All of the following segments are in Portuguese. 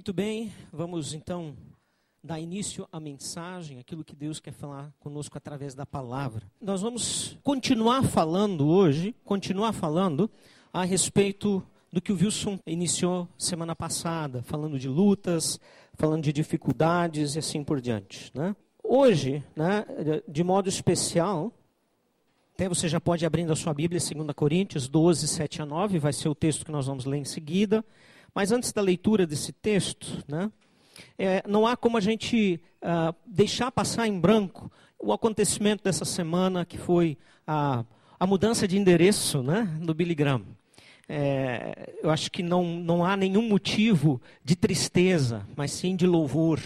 Muito bem, vamos então dar início à mensagem, aquilo que Deus quer falar conosco através da palavra. Nós vamos continuar falando hoje, continuar falando a respeito do que o Wilson iniciou semana passada, falando de lutas, falando de dificuldades e assim por diante. Né? Hoje, né, de modo especial, até você já pode ir abrindo a sua Bíblia, 2 Coríntios 12, 7 a 9, vai ser o texto que nós vamos ler em seguida. Mas antes da leitura desse texto, né, é, não há como a gente uh, deixar passar em branco o acontecimento dessa semana, que foi a, a mudança de endereço né, do Billy Graham. É, eu acho que não, não há nenhum motivo de tristeza, mas sim de louvor.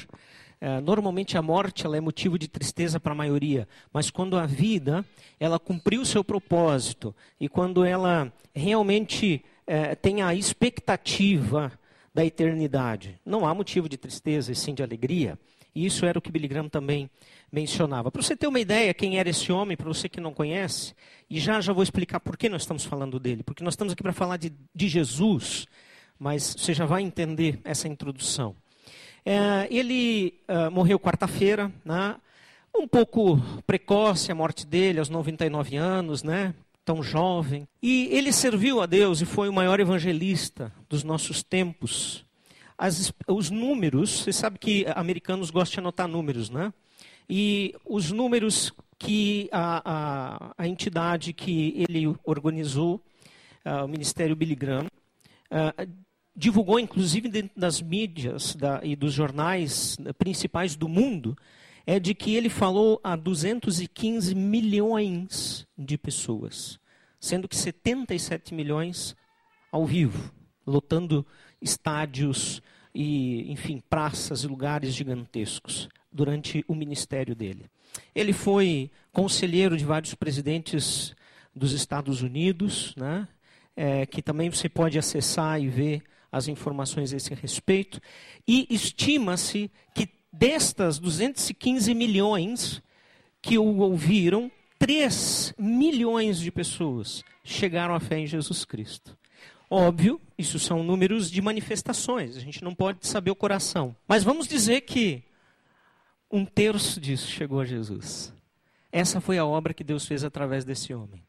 É, normalmente a morte ela é motivo de tristeza para a maioria, mas quando a vida ela cumpriu o seu propósito e quando ela realmente é, tem a expectativa da eternidade. Não há motivo de tristeza e sim de alegria. E isso era o que Billy Graham também mencionava. Para você ter uma ideia quem era esse homem, para você que não conhece, e já já vou explicar por que nós estamos falando dele. Porque nós estamos aqui para falar de, de Jesus, mas você já vai entender essa introdução. É, ele uh, morreu quarta-feira, né? um pouco precoce a morte dele, aos 99 anos, né? Tão jovem. E ele serviu a Deus e foi o maior evangelista dos nossos tempos. As, os números, você sabe que americanos gostam de anotar números, né? E os números que a, a, a entidade que ele organizou, uh, o Ministério Billy Graham, uh, divulgou, inclusive dentro das mídias da, e dos jornais principais do mundo, é de que ele falou a 215 milhões de pessoas, sendo que 77 milhões ao vivo, lotando estádios e, enfim, praças e lugares gigantescos durante o ministério dele. Ele foi conselheiro de vários presidentes dos Estados Unidos, né, é, que também você pode acessar e ver as informações a esse respeito. E estima-se que destas 215 milhões que o ouviram, 3 milhões de pessoas chegaram à fé em Jesus Cristo. Óbvio, isso são números de manifestações, a gente não pode saber o coração. Mas vamos dizer que um terço disso chegou a Jesus. Essa foi a obra que Deus fez através desse homem.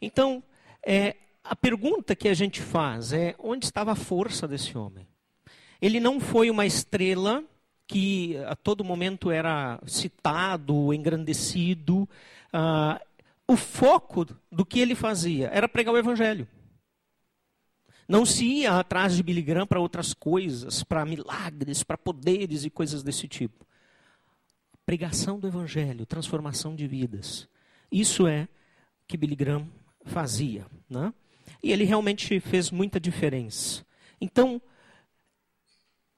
Então, é, a pergunta que a gente faz é: onde estava a força desse homem? Ele não foi uma estrela que a todo momento era citado, engrandecido. Uh, o foco do que ele fazia era pregar o evangelho. Não se ia atrás de Billy Graham para outras coisas, para milagres, para poderes e coisas desse tipo. Pregação do evangelho, transformação de vidas. Isso é que Billy Graham fazia. Né? E ele realmente fez muita diferença. Então,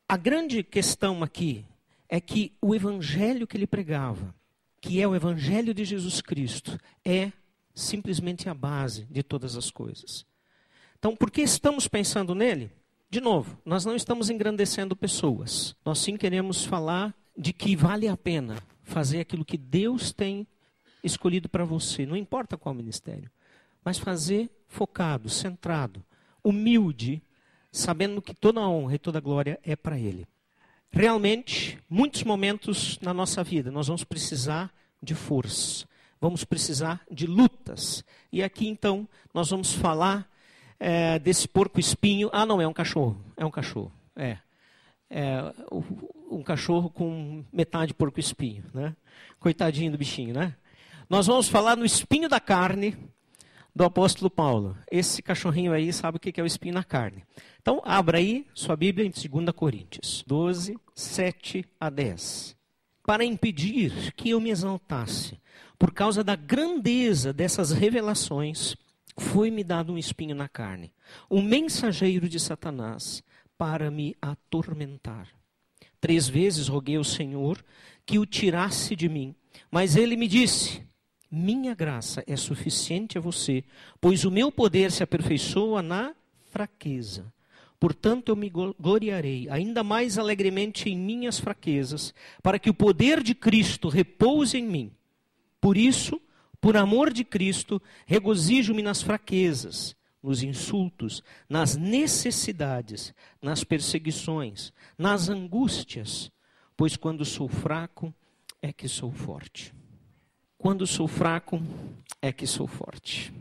a grande questão aqui é que o evangelho que ele pregava, que é o evangelho de Jesus Cristo, é simplesmente a base de todas as coisas. Então, por que estamos pensando nele? De novo, nós não estamos engrandecendo pessoas. Nós sim queremos falar de que vale a pena fazer aquilo que Deus tem escolhido para você, não importa qual ministério, mas fazer focado, centrado, humilde, sabendo que toda a honra e toda a glória é para Ele. Realmente, muitos momentos na nossa vida nós vamos precisar de força, vamos precisar de lutas. E aqui então nós vamos falar é, desse porco espinho. Ah, não, é um cachorro, é um cachorro, é. é um cachorro com metade porco espinho, né? Coitadinho do bichinho, né? Nós vamos falar no espinho da carne, do apóstolo Paulo. Esse cachorrinho aí sabe o que é o espinho na carne. Então, abra aí sua Bíblia em 2 Coríntios 12, 7 a 10. Para impedir que eu me exaltasse, por causa da grandeza dessas revelações, foi-me dado um espinho na carne, um mensageiro de Satanás, para me atormentar. Três vezes roguei ao Senhor que o tirasse de mim, mas ele me disse: minha graça é suficiente a você, pois o meu poder se aperfeiçoa na fraqueza. Portanto, eu me gloriarei ainda mais alegremente em minhas fraquezas, para que o poder de Cristo repouse em mim. Por isso, por amor de Cristo, regozijo-me nas fraquezas, nos insultos, nas necessidades, nas perseguições, nas angústias, pois quando sou fraco é que sou forte. Quando sou fraco é que sou forte.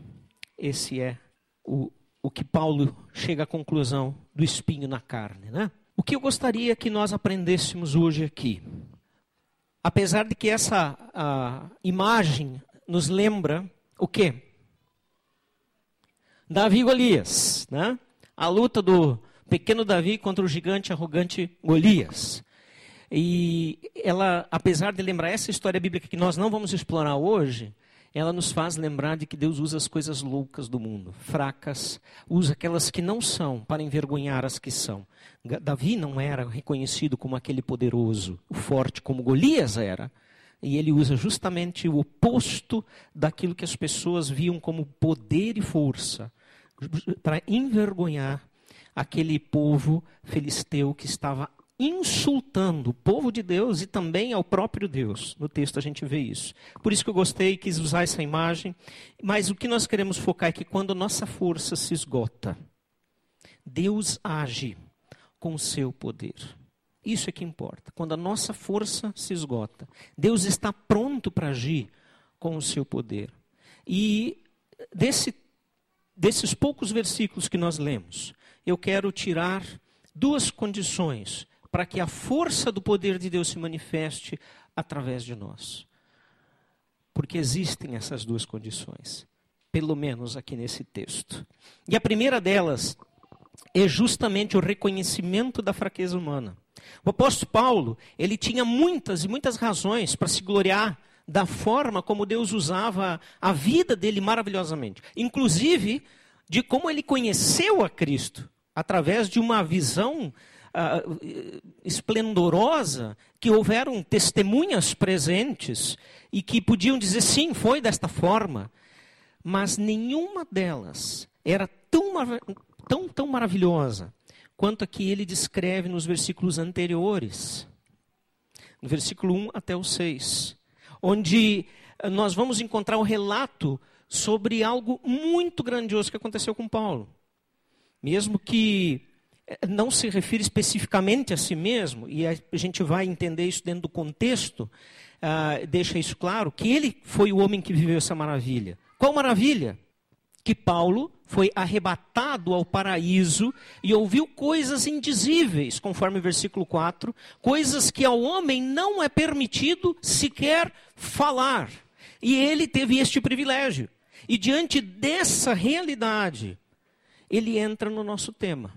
Esse é o, o que Paulo chega à conclusão do espinho na carne, né? O que eu gostaria que nós aprendêssemos hoje aqui, apesar de que essa imagem nos lembra o quê? Davi e Golias, né? A luta do pequeno Davi contra o gigante arrogante Golias. E ela, apesar de lembrar essa história bíblica que nós não vamos explorar hoje, ela nos faz lembrar de que Deus usa as coisas loucas do mundo, fracas, usa aquelas que não são para envergonhar as que são. Davi não era reconhecido como aquele poderoso, o forte como Golias era. E ele usa justamente o oposto daquilo que as pessoas viam como poder e força para envergonhar aquele povo filisteu que estava insultando o povo de Deus e também ao próprio Deus. No texto a gente vê isso. Por isso que eu gostei, quis usar essa imagem. Mas o que nós queremos focar é que quando nossa força se esgota, Deus age com o seu poder. Isso é que importa. Quando a nossa força se esgota, Deus está pronto para agir com o seu poder. E desse desses poucos versículos que nós lemos, eu quero tirar duas condições para que a força do poder de Deus se manifeste através de nós. Porque existem essas duas condições, pelo menos aqui nesse texto. E a primeira delas é justamente o reconhecimento da fraqueza humana. O apóstolo Paulo, ele tinha muitas e muitas razões para se gloriar da forma como Deus usava a vida dele maravilhosamente. Inclusive, de como ele conheceu a Cristo através de uma visão uh, esplendorosa, que houveram testemunhas presentes e que podiam dizer sim, foi desta forma. Mas nenhuma delas era tão, tão, tão maravilhosa quanto a que ele descreve nos versículos anteriores. No versículo 1 até o 6 onde eh, nós vamos encontrar um relato sobre algo muito grandioso que aconteceu com Paulo. Mesmo que não se refira especificamente a si mesmo, e a gente vai entender isso dentro do contexto, uh, deixa isso claro, que ele foi o homem que viveu essa maravilha. Qual maravilha? Que Paulo foi arrebatado ao paraíso e ouviu coisas indizíveis, conforme o versículo 4, coisas que ao homem não é permitido sequer falar. E ele teve este privilégio. E diante dessa realidade, ele entra no nosso tema.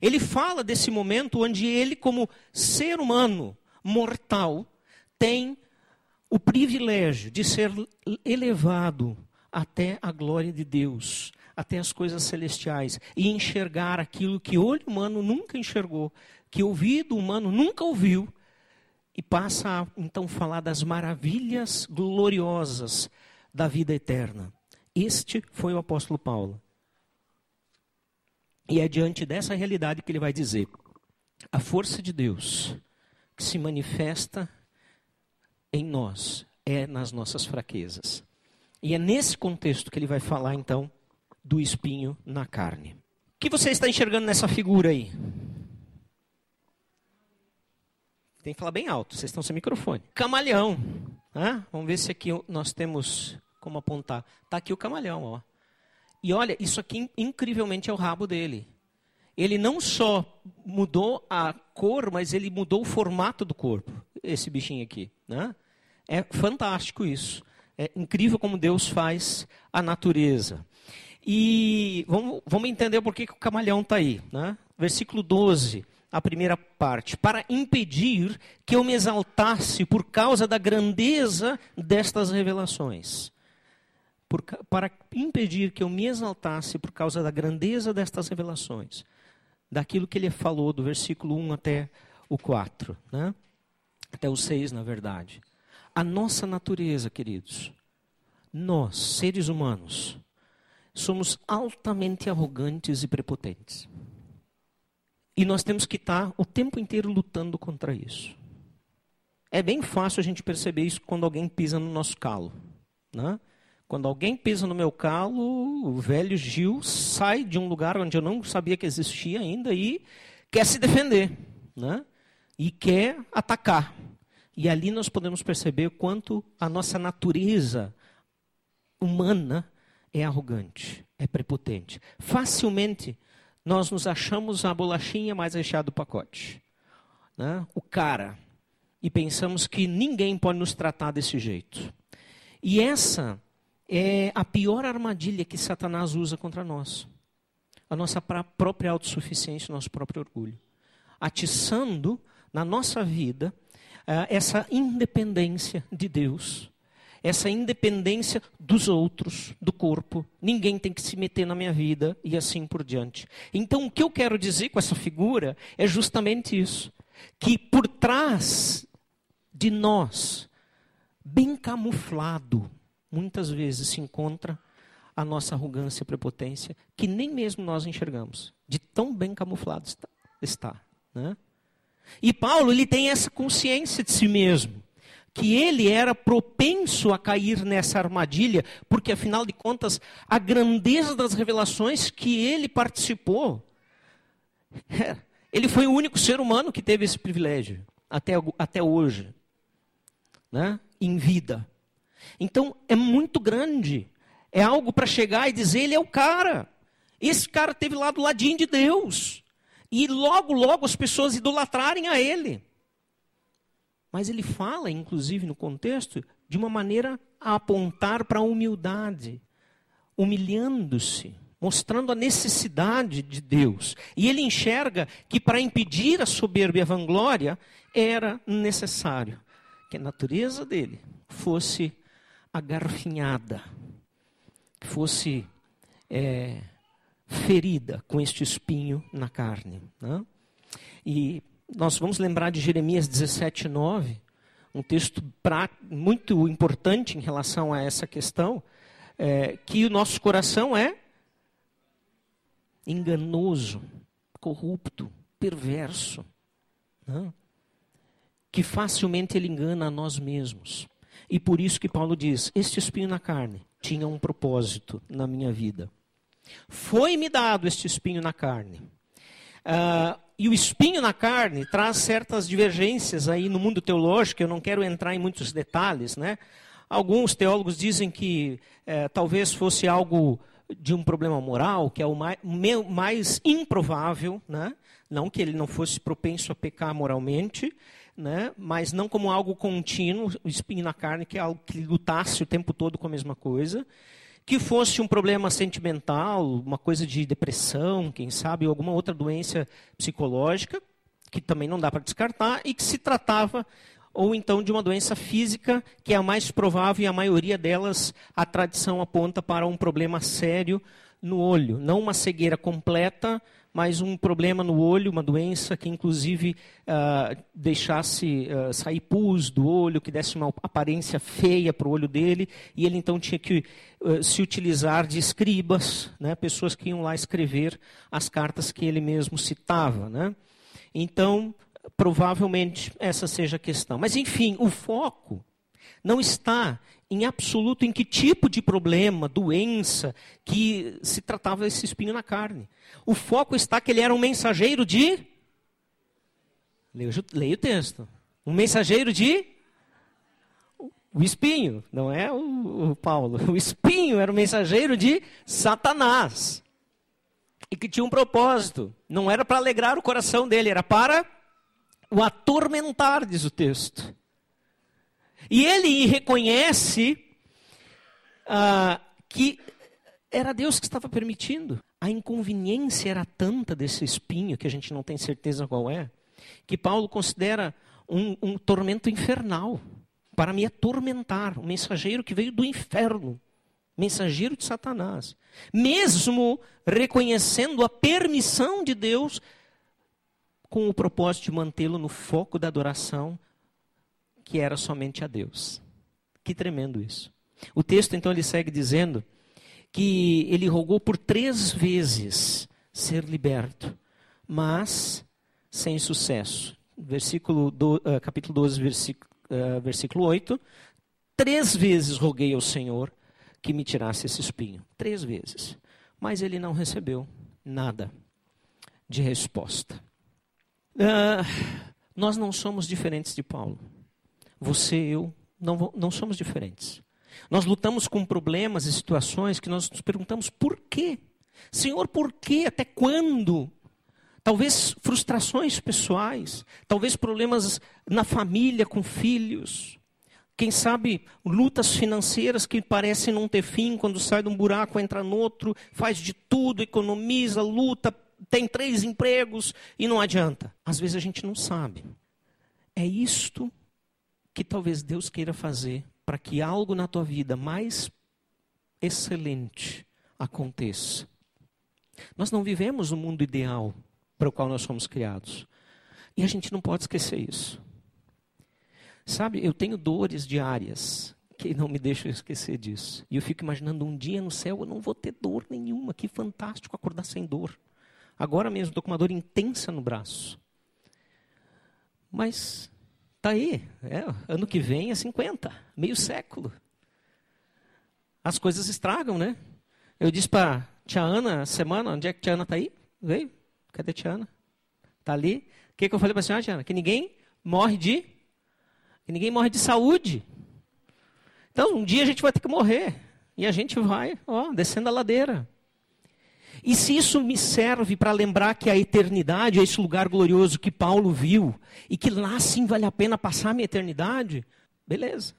Ele fala desse momento onde ele, como ser humano mortal, tem o privilégio de ser elevado até a glória de Deus, até as coisas celestiais e enxergar aquilo que olho humano nunca enxergou, que ouvido humano nunca ouviu, e passa a então falar das maravilhas gloriosas da vida eterna. Este foi o apóstolo Paulo. E é diante dessa realidade que ele vai dizer: a força de Deus que se manifesta em nós é nas nossas fraquezas. E é nesse contexto que ele vai falar então do espinho na carne. O que você está enxergando nessa figura aí? Tem que falar bem alto, vocês estão sem microfone. Camaleão. Né? Vamos ver se aqui nós temos como apontar. Está aqui o camaleão. Ó. E olha, isso aqui incrivelmente é o rabo dele. Ele não só mudou a cor, mas ele mudou o formato do corpo. Esse bichinho aqui. Né? É fantástico isso. É incrível como Deus faz a natureza. E vamos, vamos entender por que, que o camaleão está aí. Né? Versículo 12, a primeira parte. Para impedir que eu me exaltasse por causa da grandeza destas revelações. Por, para impedir que eu me exaltasse por causa da grandeza destas revelações. Daquilo que ele falou, do versículo 1 até o 4. Né? Até o 6, na verdade. A nossa natureza, queridos. Nós, seres humanos, somos altamente arrogantes e prepotentes. E nós temos que estar o tempo inteiro lutando contra isso. É bem fácil a gente perceber isso quando alguém pisa no nosso calo. Né? Quando alguém pisa no meu calo, o velho Gil sai de um lugar onde eu não sabia que existia ainda e quer se defender, né? E quer atacar. E ali nós podemos perceber quanto a nossa natureza humana é arrogante, é prepotente. Facilmente nós nos achamos a bolachinha mais recheada do pacote. Né? O cara. E pensamos que ninguém pode nos tratar desse jeito. E essa é a pior armadilha que Satanás usa contra nós. A nossa própria autossuficiência, nosso próprio orgulho. Atiçando na nossa vida uh, essa independência de Deus, essa independência dos outros, do corpo. Ninguém tem que se meter na minha vida e assim por diante. Então, o que eu quero dizer com essa figura é justamente isso: que por trás de nós, bem camuflado, muitas vezes se encontra a nossa arrogância e prepotência, que nem mesmo nós enxergamos, de tão bem camuflado está. está né? E Paulo ele tem essa consciência de si mesmo, que ele era propenso a cair nessa armadilha, porque afinal de contas, a grandeza das revelações que ele participou, ele foi o único ser humano que teve esse privilégio, até, até hoje, né? em vida. Então, é muito grande. É algo para chegar e dizer: ele é o cara. Esse cara teve lá do ladinho de Deus e logo, logo as pessoas idolatrarem a ele. Mas ele fala, inclusive no contexto, de uma maneira a apontar para a humildade, humilhando-se, mostrando a necessidade de Deus. E ele enxerga que para impedir a soberba e a vanglória era necessário que a natureza dele fosse agarfinhada, fosse é, ferida com este espinho na carne. Né? E nós vamos lembrar de Jeremias 17, 9, um texto pra, muito importante em relação a essa questão, é, que o nosso coração é enganoso, corrupto, perverso, né? que facilmente ele engana a nós mesmos. E por isso que Paulo diz: Este espinho na carne tinha um propósito na minha vida. Foi-me dado este espinho na carne. Uh, e o espinho na carne traz certas divergências aí no mundo teológico, eu não quero entrar em muitos detalhes, né? Alguns teólogos dizem que eh, talvez fosse algo de um problema moral, que é o mais, mais improvável, né? não que ele não fosse propenso a pecar moralmente, né? mas não como algo contínuo, o espinho na carne, que é algo que lutasse o tempo todo com a mesma coisa que fosse um problema sentimental, uma coisa de depressão, quem sabe, alguma outra doença psicológica, que também não dá para descartar, e que se tratava ou então de uma doença física, que é a mais provável e a maioria delas a tradição aponta para um problema sério no olho, não uma cegueira completa, mas um problema no olho, uma doença que inclusive uh, deixasse uh, sair pus do olho, que desse uma aparência feia para o olho dele, e ele então tinha que uh, se utilizar de escribas, né, pessoas que iam lá escrever as cartas que ele mesmo citava. Né? Então, provavelmente essa seja a questão. Mas enfim, o foco não está em absoluto em que tipo de problema, doença, que se tratava esse espinho na carne. O foco está que ele era um mensageiro de. Leia o texto. Um mensageiro de. O espinho, não é o, o Paulo. O espinho era o mensageiro de Satanás. E que tinha um propósito. Não era para alegrar o coração dele, era para o atormentar, diz o texto. E ele reconhece ah, que era Deus que estava permitindo. A inconveniência era tanta desse espinho, que a gente não tem certeza qual é, que Paulo considera um, um tormento infernal para me atormentar, um mensageiro que veio do inferno, mensageiro de Satanás. Mesmo reconhecendo a permissão de Deus, com o propósito de mantê-lo no foco da adoração que era somente a Deus. Que tremendo isso. O texto então ele segue dizendo que ele rogou por três vezes ser liberto, mas sem sucesso. Versículo do, uh, capítulo 12, versículo, uh, versículo 8. Três vezes roguei ao Senhor que me tirasse esse espinho. Três vezes. Mas ele não recebeu nada de resposta. Uh, nós não somos diferentes de Paulo. Você e eu não, não somos diferentes. Nós lutamos com problemas e situações que nós nos perguntamos por quê? Senhor, por quê? Até quando? Talvez frustrações pessoais, talvez problemas na família com filhos. Quem sabe lutas financeiras que parecem não ter fim, quando sai de um buraco, entra no outro, faz de tudo, economiza, luta, tem três empregos e não adianta. Às vezes a gente não sabe. É isto que talvez Deus queira fazer para que algo na tua vida mais excelente aconteça. Nós não vivemos no mundo ideal para o qual nós fomos criados. E a gente não pode esquecer isso. Sabe, eu tenho dores diárias que não me deixam esquecer disso. E eu fico imaginando um dia no céu eu não vou ter dor nenhuma. Que fantástico acordar sem dor. Agora mesmo estou com uma dor intensa no braço. Mas tá aí, é, ano que vem é 50, meio século. As coisas estragam, né? Eu disse para tia Ana, semana, onde é que tia Ana está aí? Veio? Cadê tia Ana? Está ali. O que, que eu falei para a senhora, tia Ana? Que ninguém morre de... Que ninguém morre de saúde. Então, um dia a gente vai ter que morrer. E a gente vai, ó, descendo a ladeira. E se isso me serve para lembrar que a eternidade é esse lugar glorioso que Paulo viu, e que lá sim vale a pena passar a minha eternidade, beleza.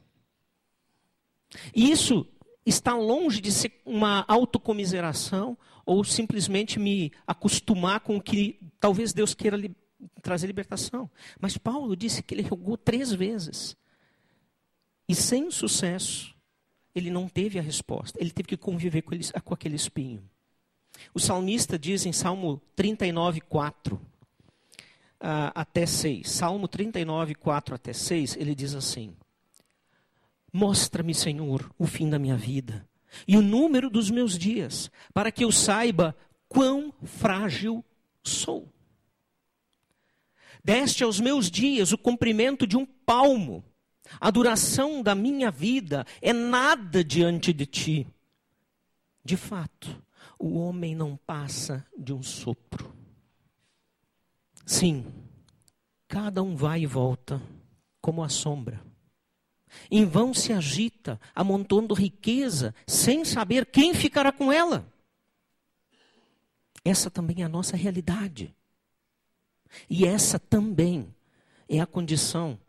E isso está longe de ser uma autocomiseração ou simplesmente me acostumar com o que talvez Deus queira li trazer libertação. Mas Paulo disse que ele rogou três vezes. E sem sucesso, ele não teve a resposta. Ele teve que conviver com, ele, com aquele espinho. O salmista diz em Salmo 39, 4 uh, até 6. Salmo 39, 4 até 6, ele diz assim: Mostra-me, Senhor, o fim da minha vida e o número dos meus dias, para que eu saiba quão frágil sou. Deste aos meus dias o comprimento de um palmo. A duração da minha vida é nada diante de ti. De fato, o homem não passa de um sopro. Sim, cada um vai e volta como a sombra. Em vão se agita, amontando riqueza, sem saber quem ficará com ela. Essa também é a nossa realidade. E essa também é a condição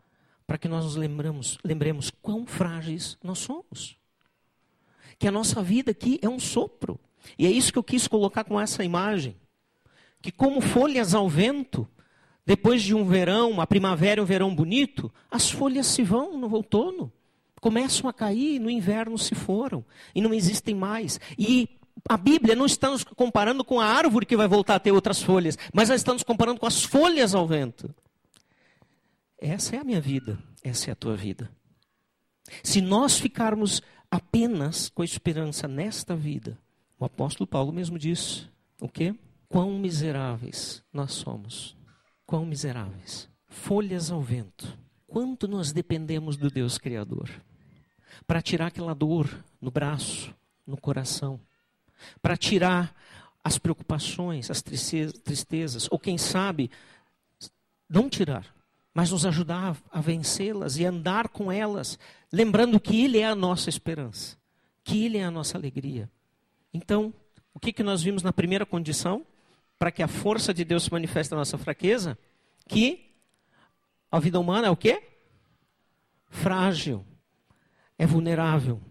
para que nós nos lembramos, lembremos quão frágeis nós somos. Que a nossa vida aqui é um sopro. E é isso que eu quis colocar com essa imagem. Que como folhas ao vento, depois de um verão, uma primavera e um verão bonito, as folhas se vão no outono. Começam a cair, no inverno se foram. E não existem mais. E a Bíblia não está nos comparando com a árvore que vai voltar a ter outras folhas, mas ela está nos comparando com as folhas ao vento. Essa é a minha vida, essa é a tua vida. Se nós ficarmos apenas com a esperança nesta vida, o apóstolo Paulo mesmo disse: o quê? Quão miseráveis nós somos. Quão miseráveis. Folhas ao vento. Quanto nós dependemos do Deus Criador para tirar aquela dor no braço, no coração, para tirar as preocupações, as tristezas, ou quem sabe, não tirar, mas nos ajudar a vencê-las e andar com elas, lembrando que Ele é a nossa esperança, que Ele é a nossa alegria. Então, o que, que nós vimos na primeira condição? Para que a força de Deus se manifeste na nossa fraqueza? Que a vida humana é o quê? Frágil, é vulnerável.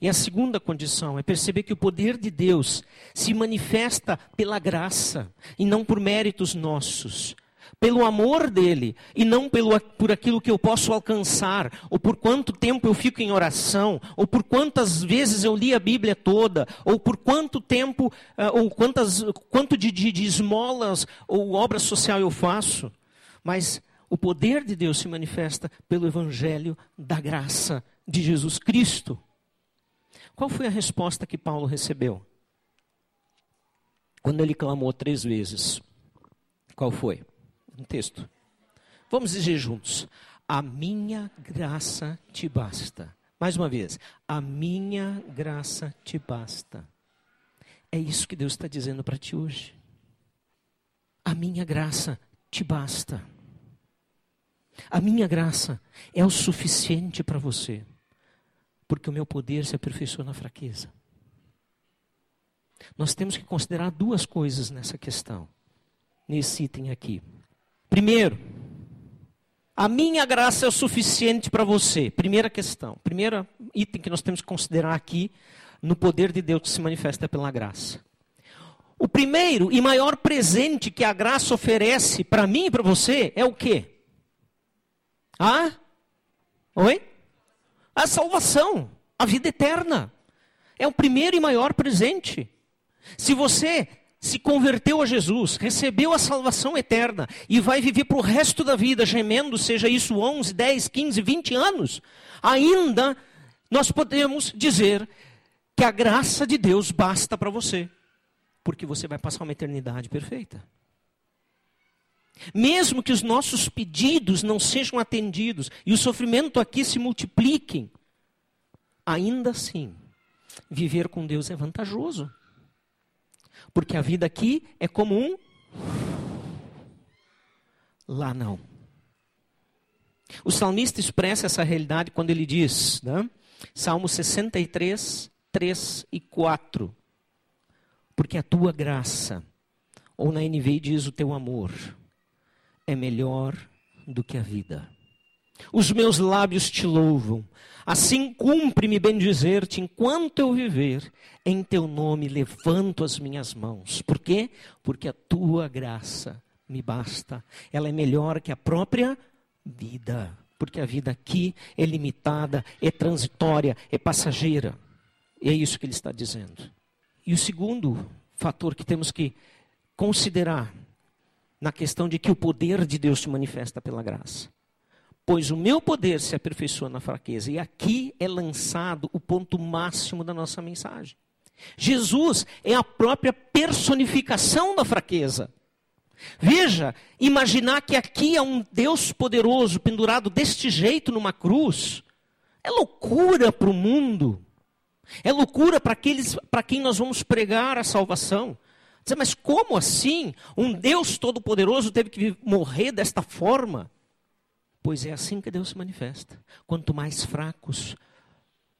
E a segunda condição é perceber que o poder de Deus se manifesta pela graça e não por méritos nossos pelo amor dele e não pelo, por aquilo que eu posso alcançar, ou por quanto tempo eu fico em oração, ou por quantas vezes eu li a Bíblia toda, ou por quanto tempo, uh, ou quantas, quanto de, de, de esmolas ou obra social eu faço. Mas o poder de Deus se manifesta pelo Evangelho da graça de Jesus Cristo. Qual foi a resposta que Paulo recebeu? Quando ele clamou três vezes. Qual foi? Um texto. Vamos dizer juntos: A minha graça te basta, Mais uma vez, a minha graça te basta. É isso que Deus está dizendo para ti hoje. A minha graça te basta. A minha graça é o suficiente para você, porque o meu poder se aperfeiçoa na fraqueza. Nós temos que considerar duas coisas nessa questão, nesse item aqui. Primeiro, a minha graça é o suficiente para você. Primeira questão, primeiro item que nós temos que considerar aqui no poder de Deus que se manifesta pela graça. O primeiro e maior presente que a graça oferece para mim e para você é o quê? Ah? Oi? A salvação, a vida eterna. É o primeiro e maior presente. Se você se converteu a Jesus, recebeu a salvação eterna e vai viver para o resto da vida gemendo, seja isso 11, 10, 15, 20 anos, ainda nós podemos dizer que a graça de Deus basta para você, porque você vai passar uma eternidade perfeita. Mesmo que os nossos pedidos não sejam atendidos e o sofrimento aqui se multipliquem, ainda assim, viver com Deus é vantajoso. Porque a vida aqui é como um. Lá não. O salmista expressa essa realidade quando ele diz, né? Salmo 63, 3 e 4. Porque a tua graça, ou na NVI diz o teu amor, é melhor do que a vida. Os meus lábios te louvam. Assim cumpre-me bendizer-te enquanto eu viver. Em teu nome levanto as minhas mãos. Por quê? Porque a tua graça me basta. Ela é melhor que a própria vida. Porque a vida aqui é limitada, é transitória, é passageira. E é isso que ele está dizendo. E o segundo fator que temos que considerar na questão de que o poder de Deus se manifesta pela graça. Pois o meu poder se aperfeiçoa na fraqueza. E aqui é lançado o ponto máximo da nossa mensagem. Jesus é a própria personificação da fraqueza. Veja, imaginar que aqui é um Deus poderoso pendurado deste jeito numa cruz, é loucura para o mundo. É loucura para aqueles para quem nós vamos pregar a salvação. Dizer, mas como assim? Um Deus todo-poderoso teve que morrer desta forma? Pois é assim que Deus se manifesta. Quanto mais fracos,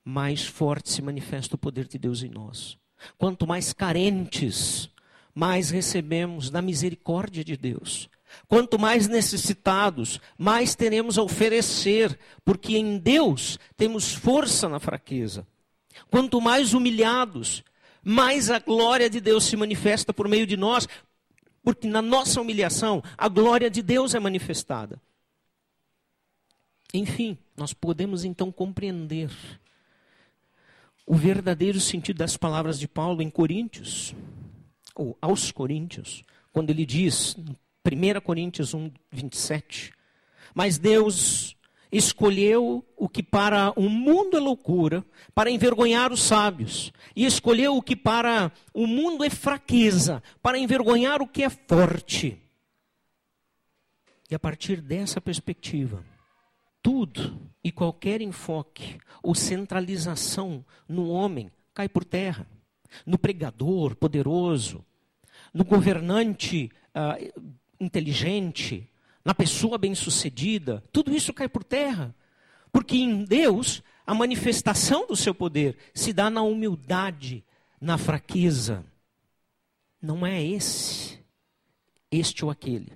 mais forte se manifesta o poder de Deus em nós. Quanto mais carentes, mais recebemos da misericórdia de Deus. Quanto mais necessitados, mais teremos a oferecer, porque em Deus temos força na fraqueza. Quanto mais humilhados, mais a glória de Deus se manifesta por meio de nós, porque na nossa humilhação a glória de Deus é manifestada. Enfim, nós podemos então compreender o verdadeiro sentido das palavras de Paulo em Coríntios, ou aos Coríntios, quando ele diz, 1 Coríntios 1, 27, mas Deus escolheu o que para o mundo é loucura, para envergonhar os sábios, e escolheu o que para o mundo é fraqueza, para envergonhar o que é forte. E a partir dessa perspectiva, tudo e qualquer enfoque ou centralização no homem cai por terra. No pregador poderoso, no governante uh, inteligente, na pessoa bem-sucedida, tudo isso cai por terra. Porque em Deus, a manifestação do seu poder se dá na humildade, na fraqueza. Não é esse, este ou aquele,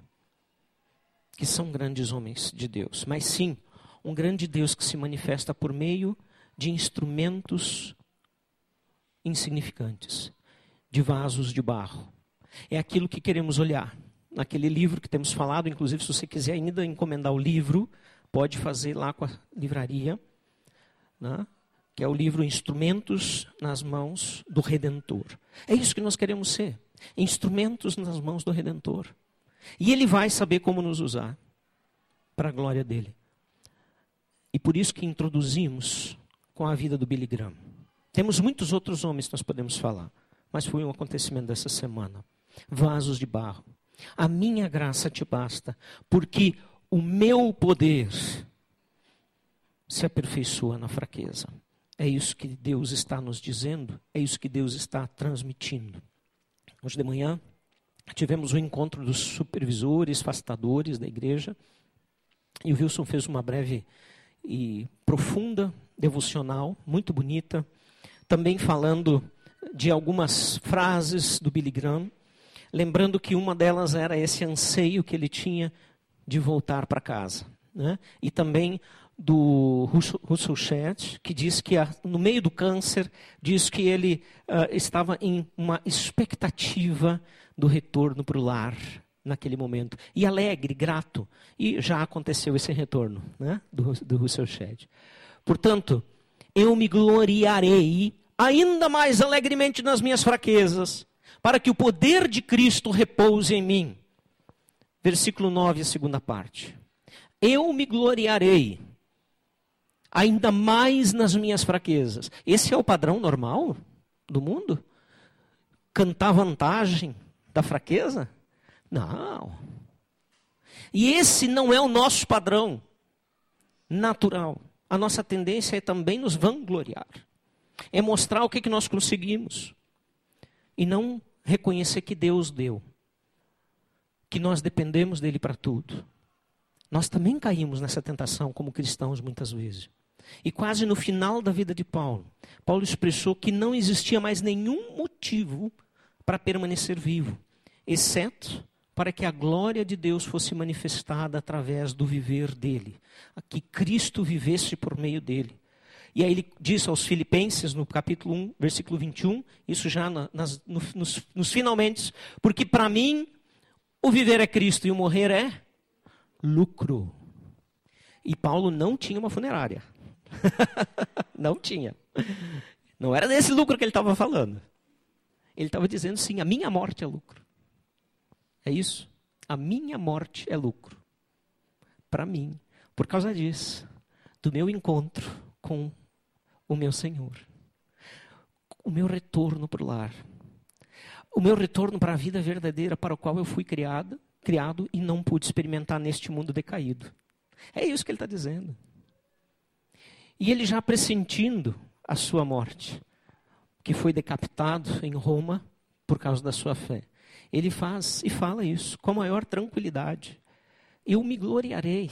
que são grandes homens de Deus, mas sim um grande Deus que se manifesta por meio de instrumentos insignificantes, de vasos de barro. É aquilo que queremos olhar naquele livro que temos falado, inclusive se você quiser ainda encomendar o livro, pode fazer lá com a livraria, né? que é o livro Instrumentos nas mãos do Redentor. É isso que nós queremos ser, instrumentos nas mãos do Redentor. E ele vai saber como nos usar para a glória dele. E por isso que introduzimos com a vida do Billy Graham. Temos muitos outros homens que nós podemos falar, mas foi um acontecimento dessa semana. Vasos de barro. A minha graça te basta, porque o meu poder se aperfeiçoa na fraqueza. É isso que Deus está nos dizendo, é isso que Deus está transmitindo. Hoje de manhã tivemos o um encontro dos supervisores, facilitadores da igreja, e o Wilson fez uma breve e profunda devocional, muito bonita, também falando de algumas frases do Billy Graham, lembrando que uma delas era esse anseio que ele tinha de voltar para casa. Né? E também do Russell Shedd, que diz que no meio do câncer, diz que ele uh, estava em uma expectativa do retorno para o lar naquele momento. E alegre, grato. E já aconteceu esse retorno né, do, do Russell Shedd. Portanto, eu me gloriarei ainda mais alegremente nas minhas fraquezas, para que o poder de Cristo repouse em mim. Versículo 9, a segunda parte. Eu me gloriarei ainda mais nas minhas fraquezas. Esse é o padrão normal do mundo? Cantar vantagem da fraqueza? Não. E esse não é o nosso padrão natural. A nossa tendência é também nos vangloriar. É mostrar o que, que nós conseguimos. E não reconhecer que Deus deu. Que nós dependemos dele para tudo. Nós também caímos nessa tentação como cristãos muitas vezes. E quase no final da vida de Paulo, Paulo expressou que não existia mais nenhum motivo para permanecer vivo, exceto para que a glória de Deus fosse manifestada através do viver dele, que Cristo vivesse por meio dele. E aí ele diz aos Filipenses, no capítulo 1, versículo 21, isso já nas, no, nos, nos finalmente, porque para mim o viver é Cristo e o morrer é lucro. E Paulo não tinha uma funerária. não tinha. Não era desse lucro que ele estava falando. Ele estava dizendo sim, a minha morte é lucro. É isso. A minha morte é lucro. Para mim. Por causa disso. Do meu encontro com o meu Senhor. O meu retorno para o lar. O meu retorno para a vida verdadeira para o qual eu fui criado, criado e não pude experimentar neste mundo decaído. É isso que ele está dizendo. E ele já pressentindo a sua morte, que foi decapitado em Roma por causa da sua fé. Ele faz e fala isso com a maior tranquilidade. Eu me gloriarei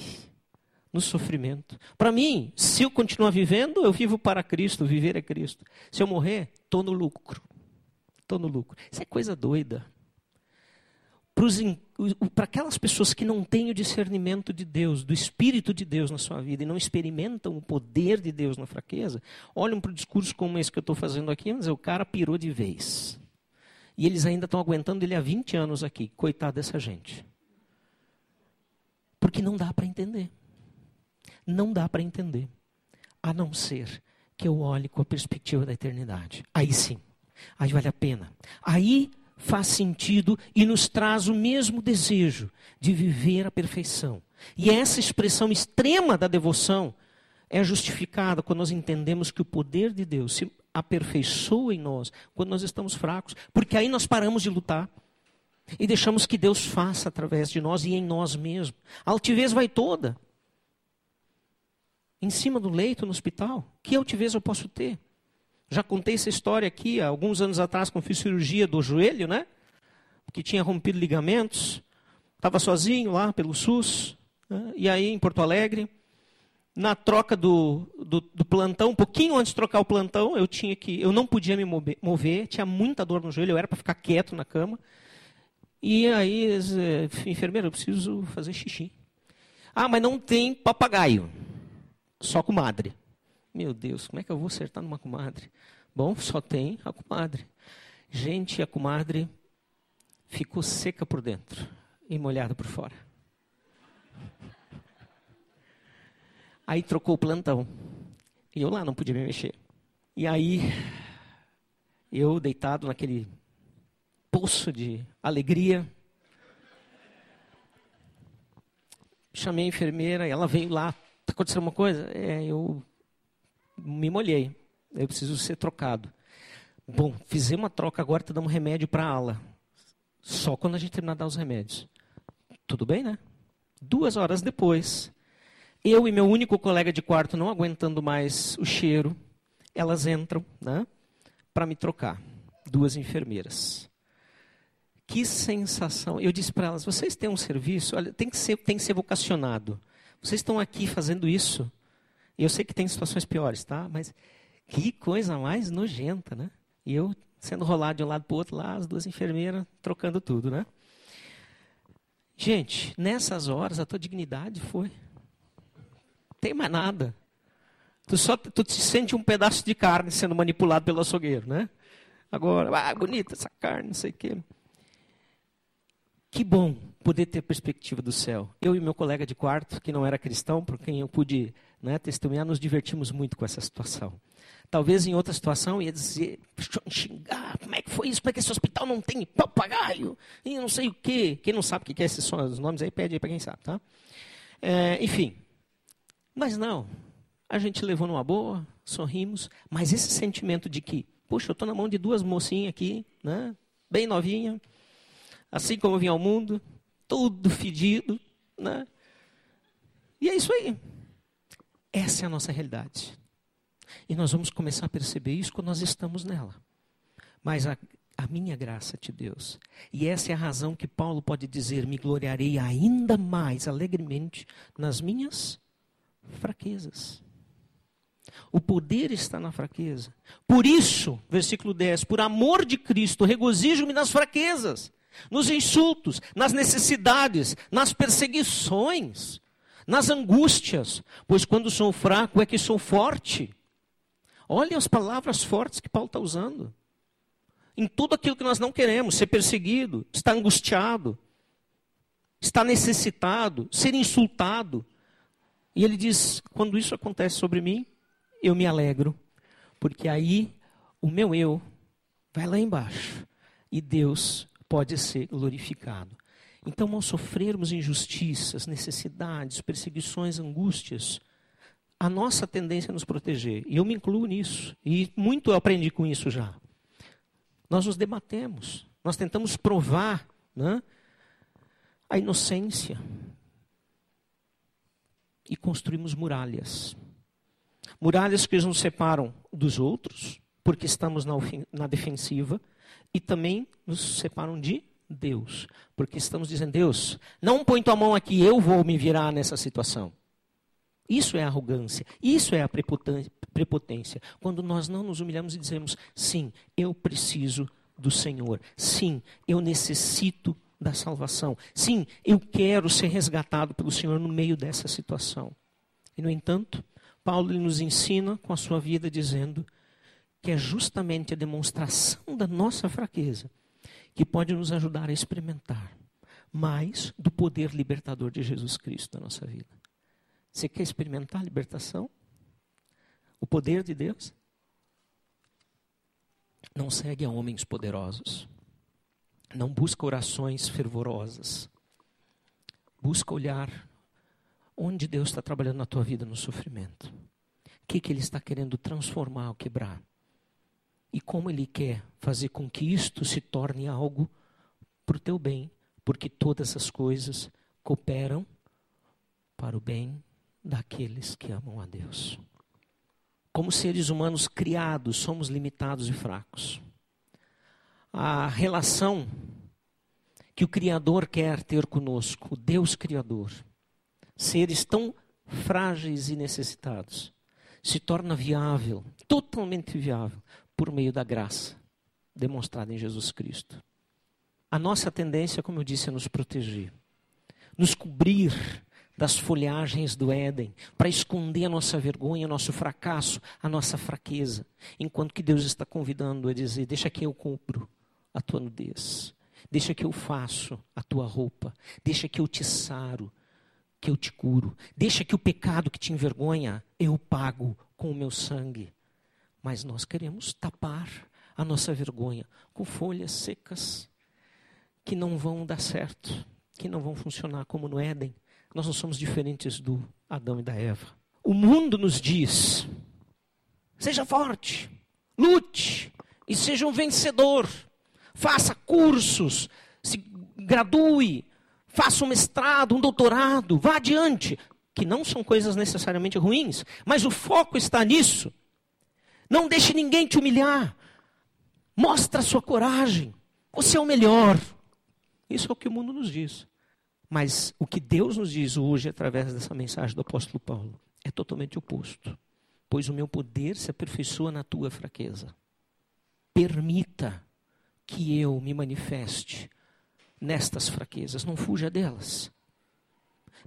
no sofrimento. Para mim, se eu continuar vivendo, eu vivo para Cristo, viver é Cristo. Se eu morrer, estou no lucro. Estou no lucro. Isso é coisa doida para aquelas pessoas que não têm o discernimento de Deus, do Espírito de Deus na sua vida e não experimentam o poder de Deus na fraqueza, olham para o discurso como esse que eu estou fazendo aqui, mas o cara pirou de vez. E eles ainda estão aguentando ele há 20 anos aqui. Coitado dessa gente. Porque não dá para entender. Não dá para entender. A não ser que eu olhe com a perspectiva da eternidade. Aí sim. Aí vale a pena. Aí faz sentido e nos traz o mesmo desejo de viver a perfeição. E essa expressão extrema da devoção é justificada quando nós entendemos que o poder de Deus se aperfeiçoa em nós quando nós estamos fracos, porque aí nós paramos de lutar e deixamos que Deus faça através de nós e em nós mesmos. A altivez vai toda. Em cima do leito no hospital, que altivez eu posso ter? Já contei essa história aqui há alguns anos atrás, quando fiz cirurgia do joelho, né? Que tinha rompido ligamentos. Estava sozinho lá pelo SUS. Né? E aí, em Porto Alegre, na troca do, do, do, plantão, um pouquinho antes de trocar o plantão, eu tinha que, eu não podia me mover, mover tinha muita dor no joelho, eu era para ficar quieto na cama. E aí, eh, enfermeira, eu preciso fazer xixi. Ah, mas não tem papagaio, só comadre. Meu Deus, como é que eu vou acertar numa comadre? Bom, só tem a comadre. Gente, a comadre ficou seca por dentro e molhada por fora. Aí trocou o plantão. E eu lá não podia me mexer. E aí, eu deitado naquele poço de alegria, chamei a enfermeira ela veio lá. Está acontecendo uma coisa? É, eu me molhei. Eu preciso ser trocado. Bom, fizemos uma troca agora, te damos remédio para a ala. Só quando a gente terminar de dar os remédios. Tudo bem, né? Duas horas depois, Eu e meu único colega de quarto não aguentando mais o cheiro, elas entram né, para me trocar. Duas enfermeiras. Que sensação. Eu disse para elas: vocês têm um serviço, olha, tem que, ser, tem que ser vocacionado. Vocês estão aqui fazendo isso. Eu sei que tem situações piores, tá? Mas que coisa mais nojenta, né? E eu sendo rolado de um lado para o outro lá, as duas enfermeiras trocando tudo, né? Gente, nessas horas a tua dignidade foi. Tem mais nada. Tu só tu te sente um pedaço de carne sendo manipulado pelo açougueiro, né? Agora, ah, bonita essa carne, não sei o quê. Que bom poder ter perspectiva do céu. Eu e meu colega de quarto, que não era cristão, por quem eu pude né, testemunhar, nos divertimos muito com essa situação. Talvez em outra situação ia dizer, xingar, como é que foi isso? Como é que esse hospital não tem papagaio? E não sei o quê. Quem não sabe o que é esses nomes aí, pede aí para quem sabe, tá? É, enfim. Mas não. A gente levou numa boa, sorrimos, mas esse sentimento de que, puxa, eu estou na mão de duas mocinhas aqui, né? Bem novinha, assim como eu vim ao mundo, tudo fedido, né? E é isso aí. Essa é a nossa realidade. E nós vamos começar a perceber isso quando nós estamos nela. Mas a, a minha graça de Deus. E essa é a razão que Paulo pode dizer: me gloriarei ainda mais alegremente nas minhas fraquezas. O poder está na fraqueza. Por isso, versículo 10, por amor de Cristo, regozijo-me nas fraquezas, nos insultos, nas necessidades, nas perseguições, nas angústias, pois quando sou fraco é que sou forte. Olhem as palavras fortes que Paulo está usando. Em tudo aquilo que nós não queremos, ser perseguido, estar angustiado, estar necessitado, ser insultado. E ele diz: quando isso acontece sobre mim, eu me alegro, porque aí o meu eu vai lá embaixo e Deus pode ser glorificado. Então, ao sofrermos injustiças, necessidades, perseguições, angústias, a nossa tendência é nos proteger. E eu me incluo nisso. E muito eu aprendi com isso já. Nós nos debatemos. Nós tentamos provar né, a inocência. E construímos muralhas. Muralhas que nos separam dos outros, porque estamos na, na defensiva, e também nos separam de Deus, porque estamos dizendo: Deus, não põe tua mão aqui, eu vou me virar nessa situação. Isso é arrogância, isso é a prepotência. Quando nós não nos humilhamos e dizemos: sim, eu preciso do Senhor. Sim, eu necessito da salvação. Sim, eu quero ser resgatado pelo Senhor no meio dessa situação. E, no entanto, Paulo nos ensina com a sua vida dizendo que é justamente a demonstração da nossa fraqueza que pode nos ajudar a experimentar mais do poder libertador de Jesus Cristo na nossa vida. Você quer experimentar a libertação? O poder de Deus? Não segue a homens poderosos. Não busca orações fervorosas. Busca olhar onde Deus está trabalhando na tua vida no sofrimento. O que, que Ele está querendo transformar ou quebrar. E como Ele quer fazer com que isto se torne algo para o teu bem. Porque todas as coisas cooperam para o bem daqueles que amam a Deus. Como seres humanos criados, somos limitados e fracos. A relação que o Criador quer ter conosco, o Deus Criador, seres tão frágeis e necessitados, se torna viável, totalmente viável, por meio da graça demonstrada em Jesus Cristo. A nossa tendência, como eu disse, é nos proteger, nos cobrir das folhagens do Éden, para esconder a nossa vergonha, o nosso fracasso, a nossa fraqueza. Enquanto que Deus está convidando a dizer: Deixa que eu cumpro a tua nudez, deixa que eu faço a tua roupa, deixa que eu te saro, que eu te curo, deixa que o pecado que te envergonha eu pago com o meu sangue. Mas nós queremos tapar a nossa vergonha com folhas secas que não vão dar certo, que não vão funcionar como no Éden nós não somos diferentes do Adão e da Eva. O mundo nos diz: seja forte, lute e seja um vencedor. Faça cursos, se gradue, faça um mestrado, um doutorado, vá adiante. que não são coisas necessariamente ruins, mas o foco está nisso. Não deixe ninguém te humilhar. Mostra a sua coragem. Você é o melhor. Isso é o que o mundo nos diz. Mas o que Deus nos diz hoje, através dessa mensagem do apóstolo Paulo, é totalmente oposto. Pois o meu poder se aperfeiçoa na tua fraqueza. Permita que eu me manifeste nestas fraquezas, não fuja delas.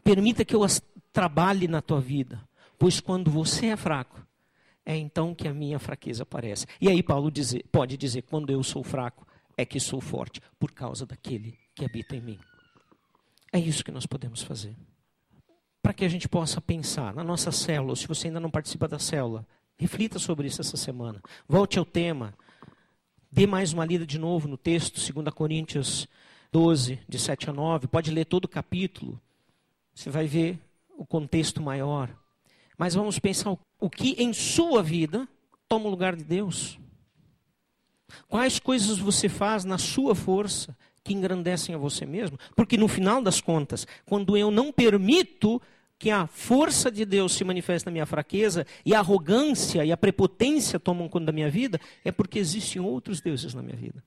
Permita que eu as trabalhe na tua vida, pois quando você é fraco, é então que a minha fraqueza aparece. E aí Paulo pode dizer: quando eu sou fraco, é que sou forte, por causa daquele que habita em mim. É isso que nós podemos fazer. Para que a gente possa pensar na nossa célula, se você ainda não participa da célula, reflita sobre isso essa semana. Volte ao tema. Dê mais uma lida de novo no texto, 2 Coríntios 12, de 7 a 9. Pode ler todo o capítulo. Você vai ver o contexto maior. Mas vamos pensar o que em sua vida toma o lugar de Deus. Quais coisas você faz na sua força que engrandecem a você mesmo? Porque no final das contas, quando eu não permito que a força de Deus se manifeste na minha fraqueza e a arrogância e a prepotência tomam conta da minha vida, é porque existem outros deuses na minha vida.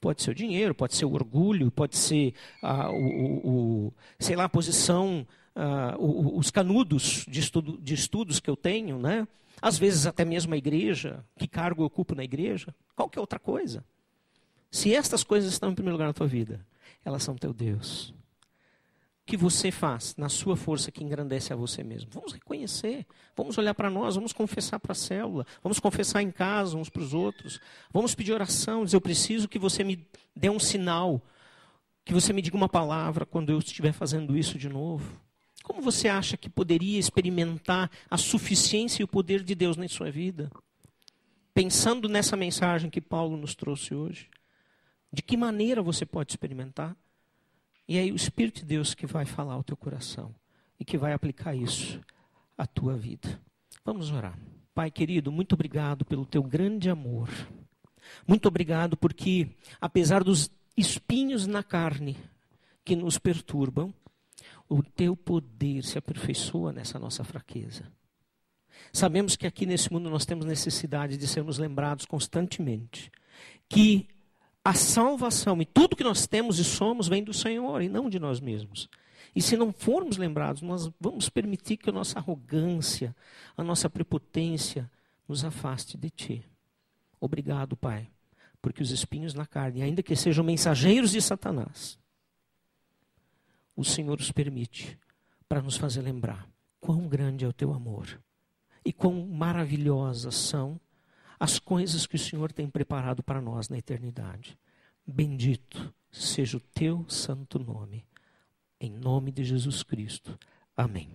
Pode ser o dinheiro, pode ser o orgulho, pode ser ah, o, o, o, sei lá, a posição, ah, os canudos de, estudo, de estudos que eu tenho, né? Às vezes até mesmo a igreja, que cargo eu ocupo na igreja, qualquer outra coisa. Se estas coisas estão em primeiro lugar na tua vida, elas são teu Deus que você faz na sua força que engrandece a você mesmo. Vamos reconhecer, vamos olhar para nós, vamos confessar para a célula, vamos confessar em casa uns para os outros, vamos pedir oração, dizer: Eu preciso que você me dê um sinal, que você me diga uma palavra quando eu estiver fazendo isso de novo. Como você acha que poderia experimentar a suficiência e o poder de Deus na sua vida? Pensando nessa mensagem que Paulo nos trouxe hoje, de que maneira você pode experimentar? E aí o Espírito de Deus que vai falar ao teu coração e que vai aplicar isso à tua vida. Vamos orar. Pai querido, muito obrigado pelo teu grande amor. Muito obrigado porque, apesar dos espinhos na carne que nos perturbam, o teu poder se aperfeiçoa nessa nossa fraqueza. Sabemos que aqui nesse mundo nós temos necessidade de sermos lembrados constantemente que a salvação e tudo que nós temos e somos vem do Senhor e não de nós mesmos. E se não formos lembrados, nós vamos permitir que a nossa arrogância, a nossa prepotência nos afaste de Ti. Obrigado, Pai, porque os espinhos na carne, ainda que sejam mensageiros de Satanás, o Senhor os permite para nos fazer lembrar quão grande é o Teu amor e quão maravilhosas são as coisas que o Senhor tem preparado para nós na eternidade. Bendito seja o teu santo nome. Em nome de Jesus Cristo. Amém.